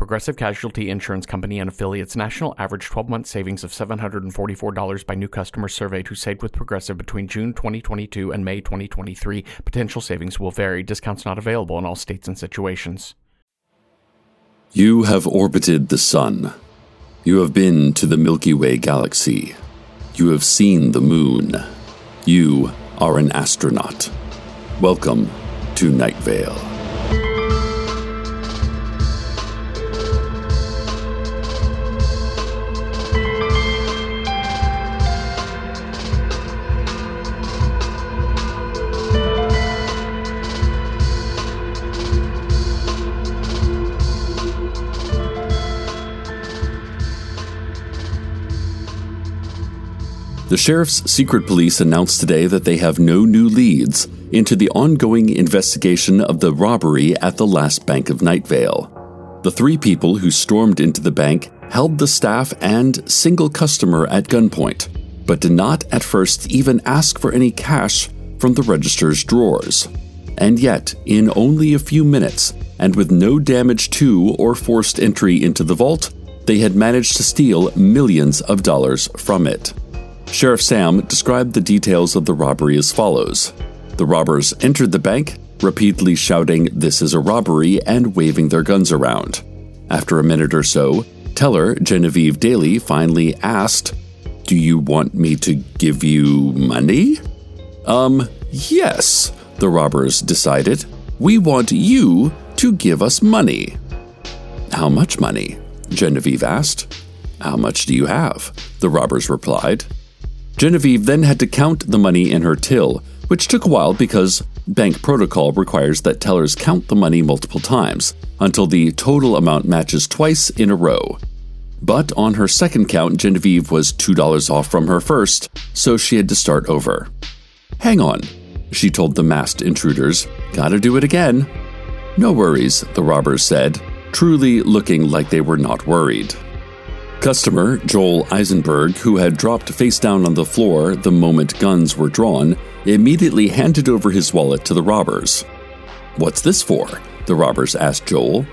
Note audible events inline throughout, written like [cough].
Progressive Casualty Insurance Company and affiliates national average 12 month savings of $744 by new customers surveyed who saved with Progressive between June 2022 and May 2023. Potential savings will vary. Discounts not available in all states and situations. You have orbited the Sun. You have been to the Milky Way galaxy. You have seen the moon. You are an astronaut. Welcome to Night Vale. The sheriff's secret police announced today that they have no new leads into the ongoing investigation of the robbery at the last bank of Night Vale. The three people who stormed into the bank held the staff and single customer at gunpoint, but did not at first even ask for any cash from the register's drawers. And yet, in only a few minutes, and with no damage to or forced entry into the vault, they had managed to steal millions of dollars from it. Sheriff Sam described the details of the robbery as follows The robbers entered the bank, repeatedly shouting, This is a robbery, and waving their guns around. After a minute or so, teller Genevieve Daly finally asked, Do you want me to give you money? Um, yes, the robbers decided. We want you to give us money. How much money? Genevieve asked. How much do you have? The robbers replied. Genevieve then had to count the money in her till, which took a while because bank protocol requires that tellers count the money multiple times until the total amount matches twice in a row. But on her second count, Genevieve was $2 off from her first, so she had to start over. Hang on, she told the masked intruders. Gotta do it again. No worries, the robbers said, truly looking like they were not worried. Customer Joel Eisenberg, who had dropped face down on the floor the moment guns were drawn, immediately handed over his wallet to the robbers. What's this for? The robbers asked Joel.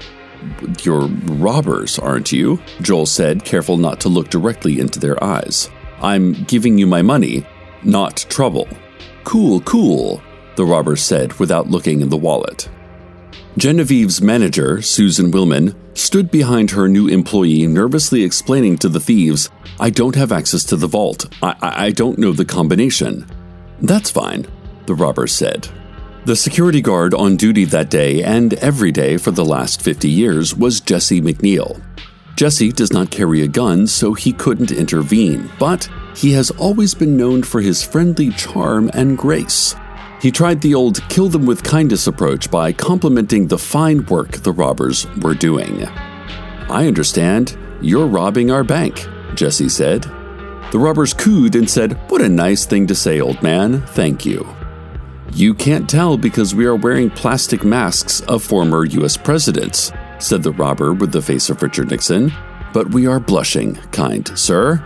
You're robbers, aren't you? Joel said, careful not to look directly into their eyes. I'm giving you my money, not trouble. Cool, cool, the robbers said without looking in the wallet. Genevieve's manager, Susan Willman, stood behind her new employee, nervously explaining to the thieves, I don't have access to the vault. I, I, I don't know the combination. That's fine, the robbers said. The security guard on duty that day and every day for the last 50 years was Jesse McNeil. Jesse does not carry a gun, so he couldn't intervene, but he has always been known for his friendly charm and grace. He tried the old kill them with kindness approach by complimenting the fine work the robbers were doing. I understand. You're robbing our bank, Jesse said. The robbers cooed and said, What a nice thing to say, old man. Thank you. You can't tell because we are wearing plastic masks of former US presidents, said the robber with the face of Richard Nixon. But we are blushing, kind sir.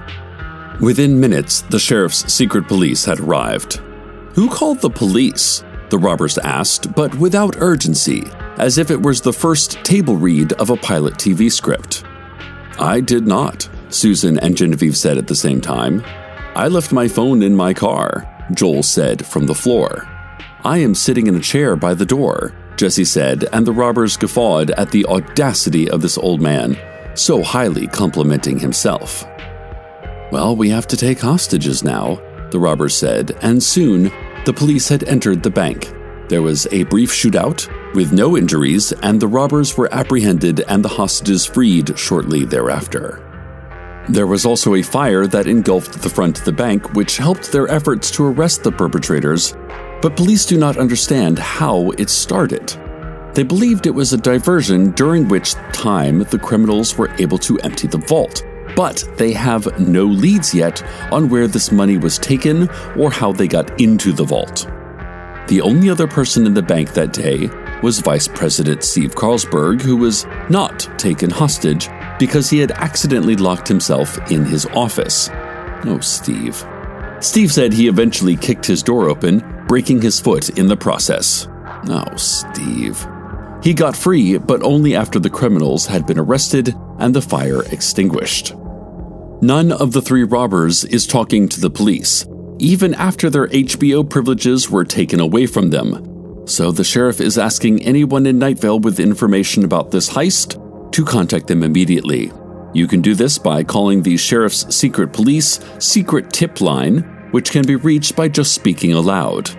Within minutes, the sheriff's secret police had arrived. Who called the police? The robbers asked, but without urgency, as if it was the first table read of a pilot TV script. I did not, Susan and Genevieve said at the same time. I left my phone in my car, Joel said from the floor. I am sitting in a chair by the door, Jesse said, and the robbers guffawed at the audacity of this old man, so highly complimenting himself. Well, we have to take hostages now, the robbers said, and soon the police had entered the bank. There was a brief shootout with no injuries, and the robbers were apprehended and the hostages freed shortly thereafter. There was also a fire that engulfed the front of the bank, which helped their efforts to arrest the perpetrators, but police do not understand how it started. They believed it was a diversion during which time the criminals were able to empty the vault, but they have no leads yet on where this money was taken or how they got into the vault. The only other person in the bank that day was Vice President Steve Carlsberg, who was not taken hostage because he had accidentally locked himself in his office. Oh, Steve. Steve said he eventually kicked his door open, breaking his foot in the process. Oh, Steve. He got free, but only after the criminals had been arrested and the fire extinguished. None of the three robbers is talking to the police, even after their HBO privileges were taken away from them. So the sheriff is asking anyone in Night Vale with information about this heist to contact them immediately. You can do this by calling the Sheriff's Secret Police Secret Tip Line, which can be reached by just speaking aloud.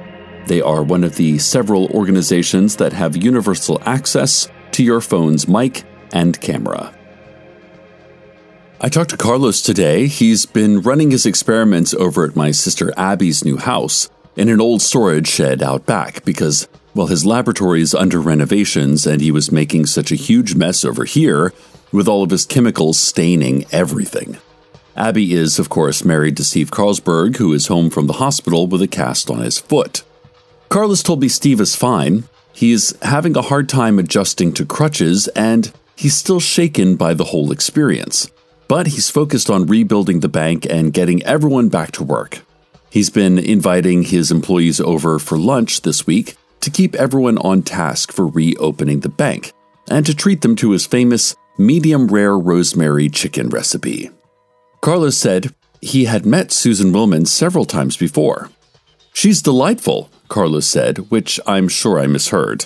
They are one of the several organizations that have universal access to your phone's mic and camera. I talked to Carlos today. He's been running his experiments over at my sister Abby's new house in an old storage shed out back because, well, his laboratory is under renovations and he was making such a huge mess over here with all of his chemicals staining everything. Abby is, of course, married to Steve Carlsberg, who is home from the hospital with a cast on his foot. Carlos told me Steve is fine. He's having a hard time adjusting to crutches and he's still shaken by the whole experience. But he's focused on rebuilding the bank and getting everyone back to work. He's been inviting his employees over for lunch this week to keep everyone on task for reopening the bank and to treat them to his famous medium rare rosemary chicken recipe. Carlos said he had met Susan Willman several times before. She's delightful, Carlos said, which I'm sure I misheard.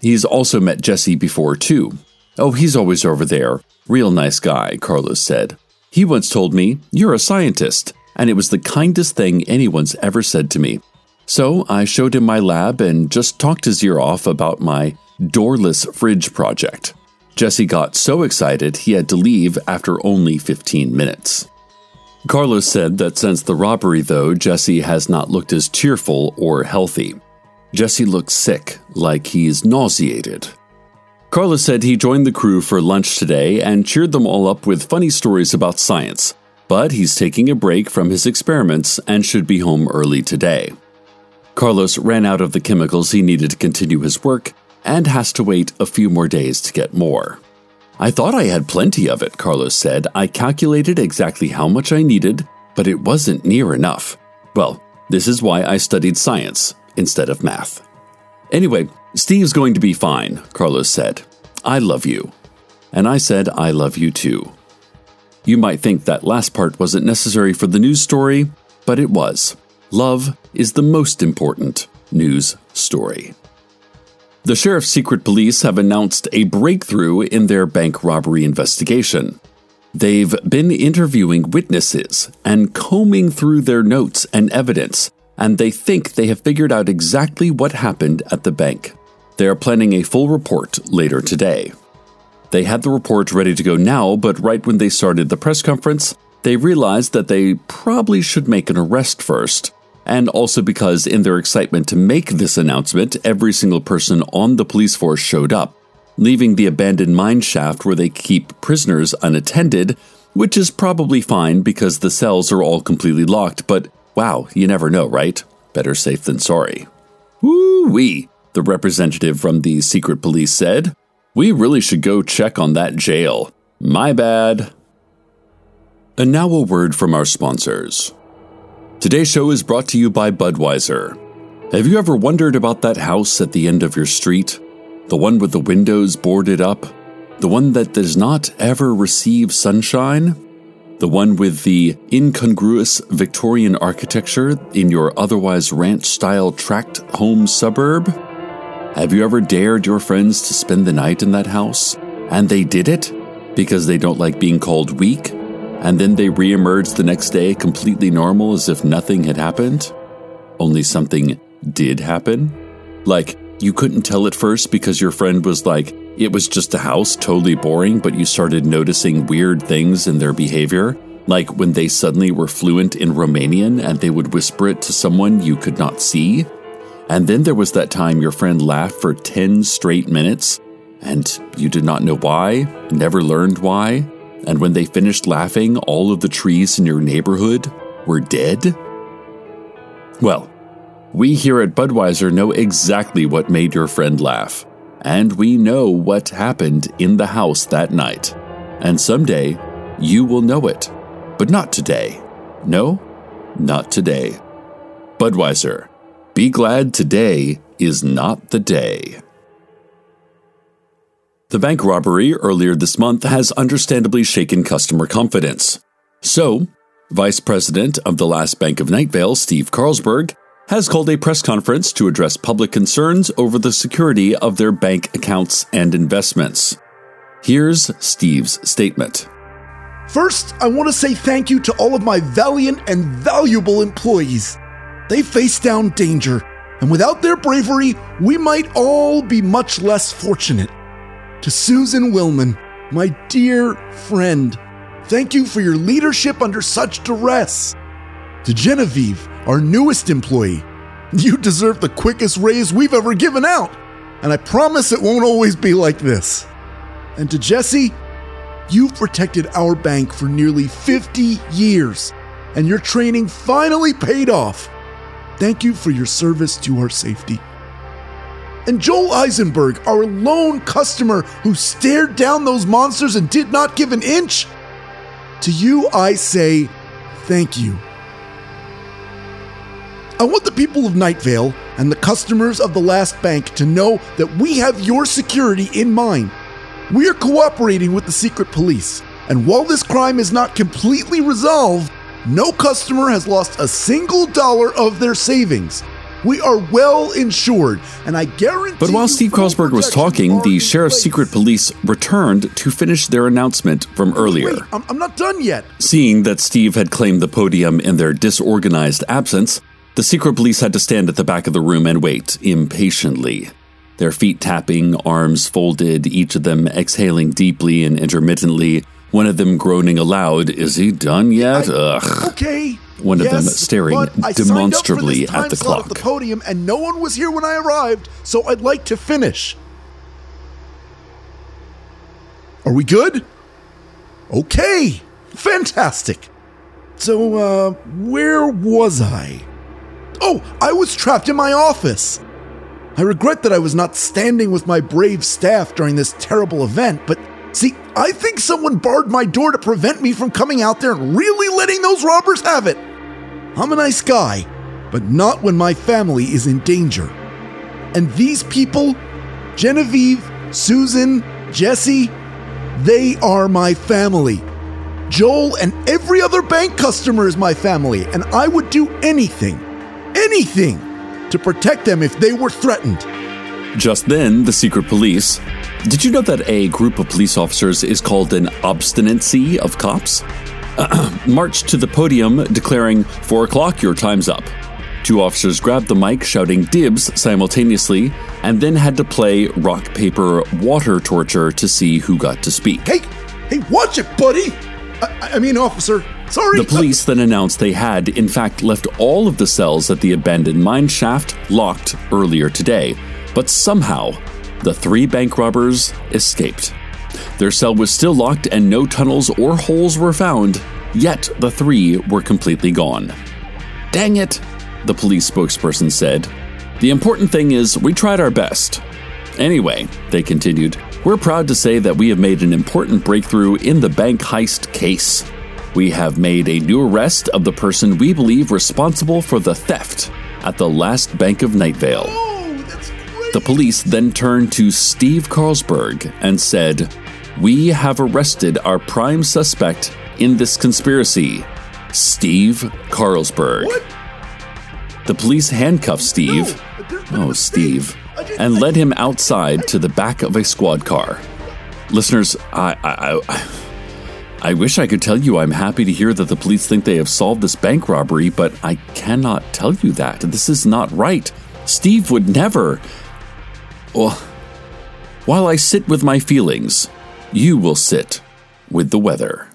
He's also met Jesse before, too. Oh, he's always over there. Real nice guy, Carlos said. He once told me, You're a scientist, and it was the kindest thing anyone's ever said to me. So I showed him my lab and just talked his ear off about my doorless fridge project. Jesse got so excited he had to leave after only 15 minutes. Carlos said that since the robbery, though, Jesse has not looked as cheerful or healthy. Jesse looks sick, like he's nauseated. Carlos said he joined the crew for lunch today and cheered them all up with funny stories about science, but he's taking a break from his experiments and should be home early today. Carlos ran out of the chemicals he needed to continue his work and has to wait a few more days to get more. I thought I had plenty of it, Carlos said. I calculated exactly how much I needed, but it wasn't near enough. Well, this is why I studied science instead of math. Anyway, Steve's going to be fine, Carlos said. I love you. And I said, I love you too. You might think that last part wasn't necessary for the news story, but it was. Love is the most important news story. The sheriff's secret police have announced a breakthrough in their bank robbery investigation. They've been interviewing witnesses and combing through their notes and evidence, and they think they have figured out exactly what happened at the bank. They are planning a full report later today. They had the report ready to go now, but right when they started the press conference, they realized that they probably should make an arrest first. And also because, in their excitement to make this announcement, every single person on the police force showed up, leaving the abandoned mine shaft where they keep prisoners unattended, which is probably fine because the cells are all completely locked, but wow, you never know, right? Better safe than sorry. Woo wee, the representative from the secret police said. We really should go check on that jail. My bad. And now a word from our sponsors. Today's show is brought to you by Budweiser. Have you ever wondered about that house at the end of your street? The one with the windows boarded up? The one that does not ever receive sunshine? The one with the incongruous Victorian architecture in your otherwise ranch style tract home suburb? Have you ever dared your friends to spend the night in that house? And they did it? Because they don't like being called weak? and then they reemerge the next day completely normal as if nothing had happened? Only something did happen? Like, you couldn't tell at first because your friend was like, it was just a house, totally boring, but you started noticing weird things in their behavior? Like when they suddenly were fluent in Romanian and they would whisper it to someone you could not see? And then there was that time your friend laughed for 10 straight minutes and you did not know why, never learned why? and when they finished laughing, all of the trees in your neighborhood were dead? Well, we here at Budweiser know exactly what made your friend laugh, and we know what happened in the house that night. And someday, you will know it, but not today. No, not today. Budweiser, be glad today is not the day. The bank robbery earlier this month has understandably shaken customer confidence. So, Vice President of the last Bank of Night Vale, Steve Carlsberg, has called a press conference to address public concerns over the security of their bank accounts and investments. Here's Steve's statement. First, I want to say thank you to all of my valiant and valuable employees. They faced down danger, and without their bravery, we might all be much less fortunate. To Susan Willman, my dear friend, thank you for your leadership under such duress. To Genevieve, our newest employee, you deserve the quickest raise we've ever given out, and I promise it won't always be like this. And to Jesse, you've protected our bank for nearly 50 years, and your training finally paid off. Thank you for your service to our safety and Joel Eisenberg, our lone customer who stared down those monsters and did not give an inch? To you, I say thank you. I want the people of Night Vale and the customers of the last bank to know that we have your security in mind. We are cooperating with the secret police, and while this crime is not completely resolved, no customer has lost a single dollar of their savings. We are well insured, and I guarantee. But while Steve Carlsberg was talking, the sheriff's secret police returned to finish their announcement from earlier. Wait, I'm, I'm not done yet. Seeing that Steve had claimed the podium in their disorganized absence, the secret police had to stand at the back of the room and wait impatiently. Their feet tapping, arms folded, each of them exhaling deeply and intermittently, one of them groaning aloud, Is he done yet? I, Ugh. Okay, one of yes, them staring demonstrably at the clock. At the podium, and no one was here when I arrived, so I'd like to finish. Are we good? Okay, fantastic. So, uh, where was I? Oh, I was trapped in my office. I regret that I was not standing with my brave staff during this terrible event, but see, I think someone barred my door to prevent me from coming out there and really letting those robbers have it. I'm a nice guy, but not when my family is in danger. And these people, Genevieve, Susan, Jesse, they are my family. Joel and every other bank customer is my family, and I would do anything, anything to protect them if they were threatened. Just then, the secret police. Did you know that a group of police officers is called an obstinacy of cops? [clears throat] marched to the podium declaring, Four o'clock, your time's up. Two officers grabbed the mic, shouting dibs simultaneously, and then had to play rock, paper, water torture to see who got to speak. Hey, hey, watch it, buddy! I, I mean, officer, sorry. The uh, police then announced they had, in fact, left all of the cells at the abandoned mine shaft locked earlier today, but somehow the three bank robbers escaped. Their cell was still locked and no tunnels or holes were found, yet the three were completely gone. Dang it, the police spokesperson said. The important thing is, we tried our best. Anyway, they continued, we're proud to say that we have made an important breakthrough in the bank heist case. We have made a new arrest of the person we believe responsible for the theft at the last Bank of Night The police then turned to Steve Carlsberg and said, We have arrested our prime suspect in this conspiracy, Steve Carlsberg. What? The police handcuffed Steve, No, there's been a oh. Steve, and led him outside to the back of a squad car. Listeners, I, I, I, I wish I could tell you I'm happy to hear that the police think they have solved this bank robbery, but I cannot tell you that. This is not right. Steve would never. While I sit with my feelings, you will sit with the weather.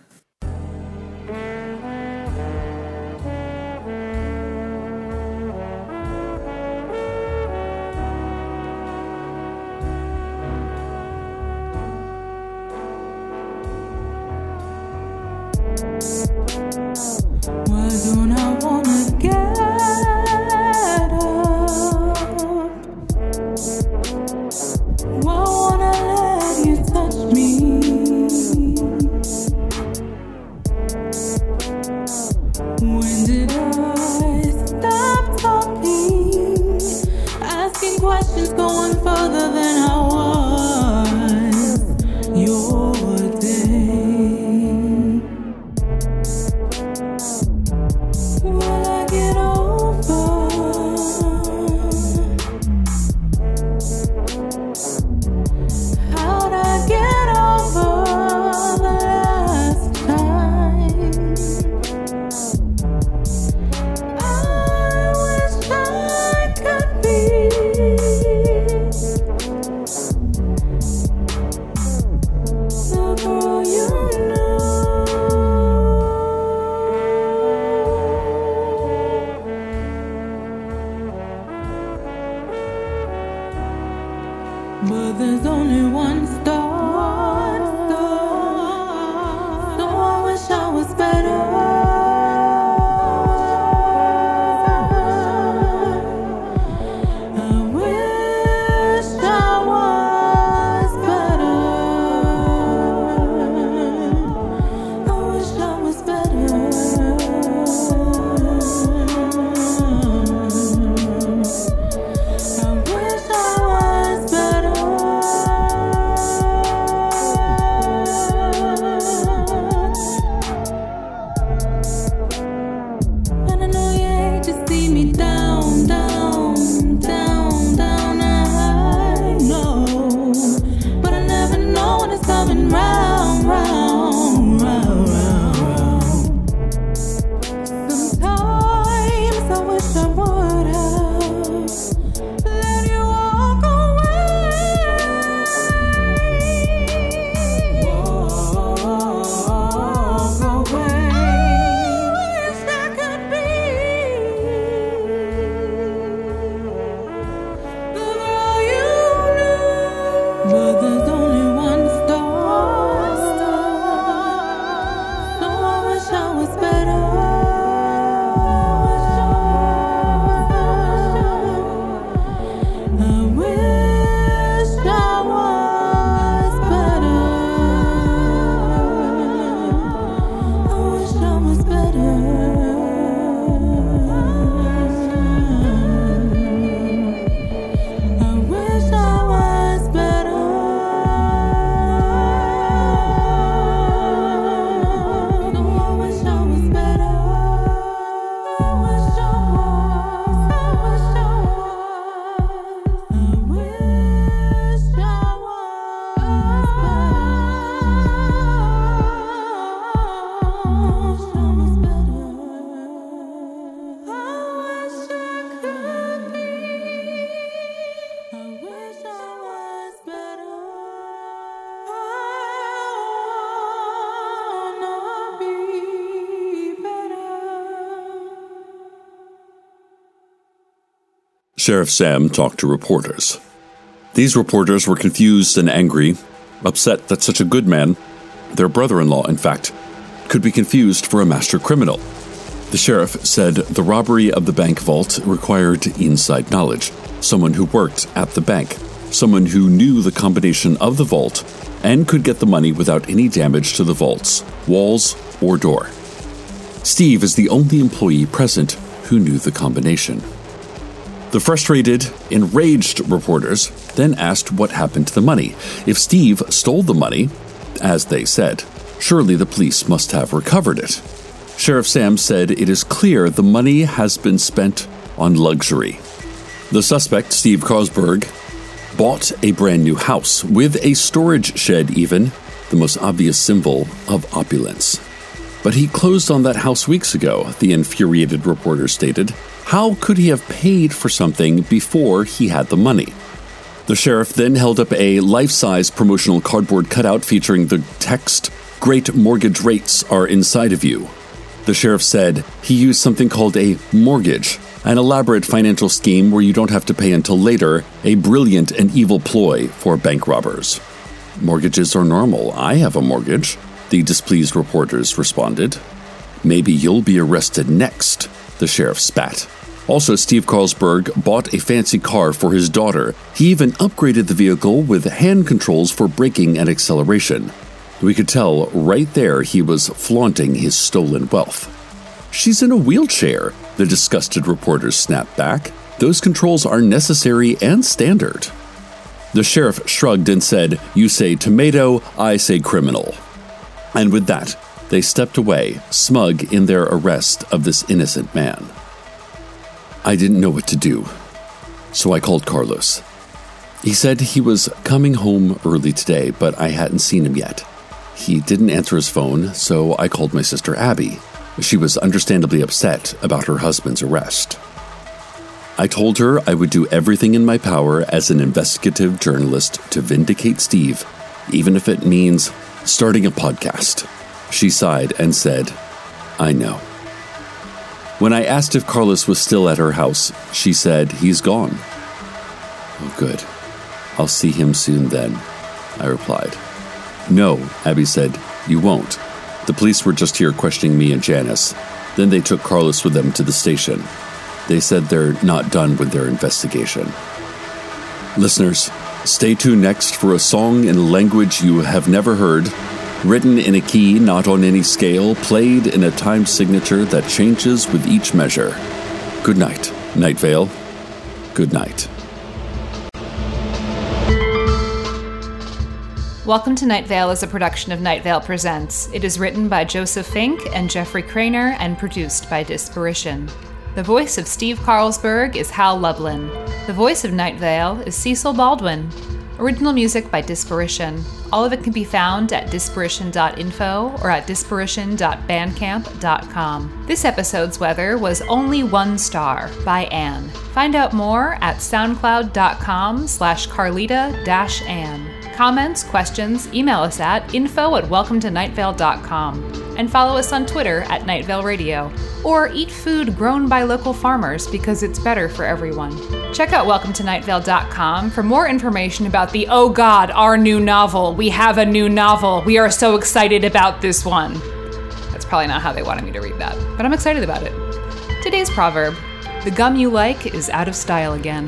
There's only one Sheriff Sam talked to reporters. These reporters were confused and angry, upset that such a good man, their brother in law, in fact, could be confused for a master criminal. The sheriff said the robbery of the bank vault required inside knowledge, someone who worked at the bank, someone who knew the combination of the vault and could get the money without any damage to the vault's walls or door. Steve is the only employee present who knew the combination. The frustrated, enraged reporters then asked what happened to the money. If Steve stole the money, as they said, surely the police must have recovered it. Sheriff Sam said it is clear the money has been spent on luxury. The suspect, Steve Carlsberg, bought a brand new house with a storage shed, even, the most obvious symbol of opulence. But he closed on that house weeks ago, the infuriated reporter stated. How could he have paid for something before he had the money? The sheriff then held up a life size promotional cardboard cutout featuring the text, Great mortgage rates are inside of you. The sheriff said he used something called a mortgage, an elaborate financial scheme where you don't have to pay until later, a brilliant and evil ploy for bank robbers. Mortgages are normal. I have a mortgage, the displeased reporters responded. Maybe you'll be arrested next, the sheriff spat. Also, Steve Carlsberg bought a fancy car for his daughter. He even upgraded the vehicle with hand controls for braking and acceleration. We could tell right there he was flaunting his stolen wealth. She's in a wheelchair, the disgusted reporters snapped back. Those controls are necessary and standard. The sheriff shrugged and said, You say tomato, I say criminal. And with that, they stepped away, smug in their arrest of this innocent man. I didn't know what to do, so I called Carlos. He said he was coming home early today, but I hadn't seen him yet. He didn't answer his phone, so I called my sister Abby. She was understandably upset about her husband's arrest. I told her I would do everything in my power as an investigative journalist to vindicate Steve, even if it means starting a podcast. She sighed and said, I know. When I asked if Carlos was still at her house, she said, He's gone. Oh, good. I'll see him soon then, I replied. No, Abby said, You won't. The police were just here questioning me and Janice. Then they took Carlos with them to the station. They said they're not done with their investigation. Listeners, stay tuned next for a song in language you have never heard, written in a key not on any scale, played in a time signature that changes with each measure. Good night, Night Vale. Good night. Welcome to Night Vale is a production of Night Vale Presents. It is written by Joseph Fink and Jeffrey Cranor and produced by Disparition. The voice of Steve Carlsberg is Hal Lublin. The voice of Night Vale is Cecil Baldwin. Original music by Disparition. All of it can be found at disparition.info or at disparition.bandcamp.com. This episode's weather was Only One Star by Ann. Find out more at soundcloud.com slash carlitta-ann. Comments, questions, email us at info at welcometonightvale.com. And follow us on Twitter at Night Vale Radio. Or eat food grown by local farmers because it's better for everyone. Check out welcometonightvale.com for more information about the Oh God, our new novel. We have a new novel. We are so excited about this one. That's probably not how they wanted me to read that, but I'm excited about it. Today's proverb The gum you like is out of style again.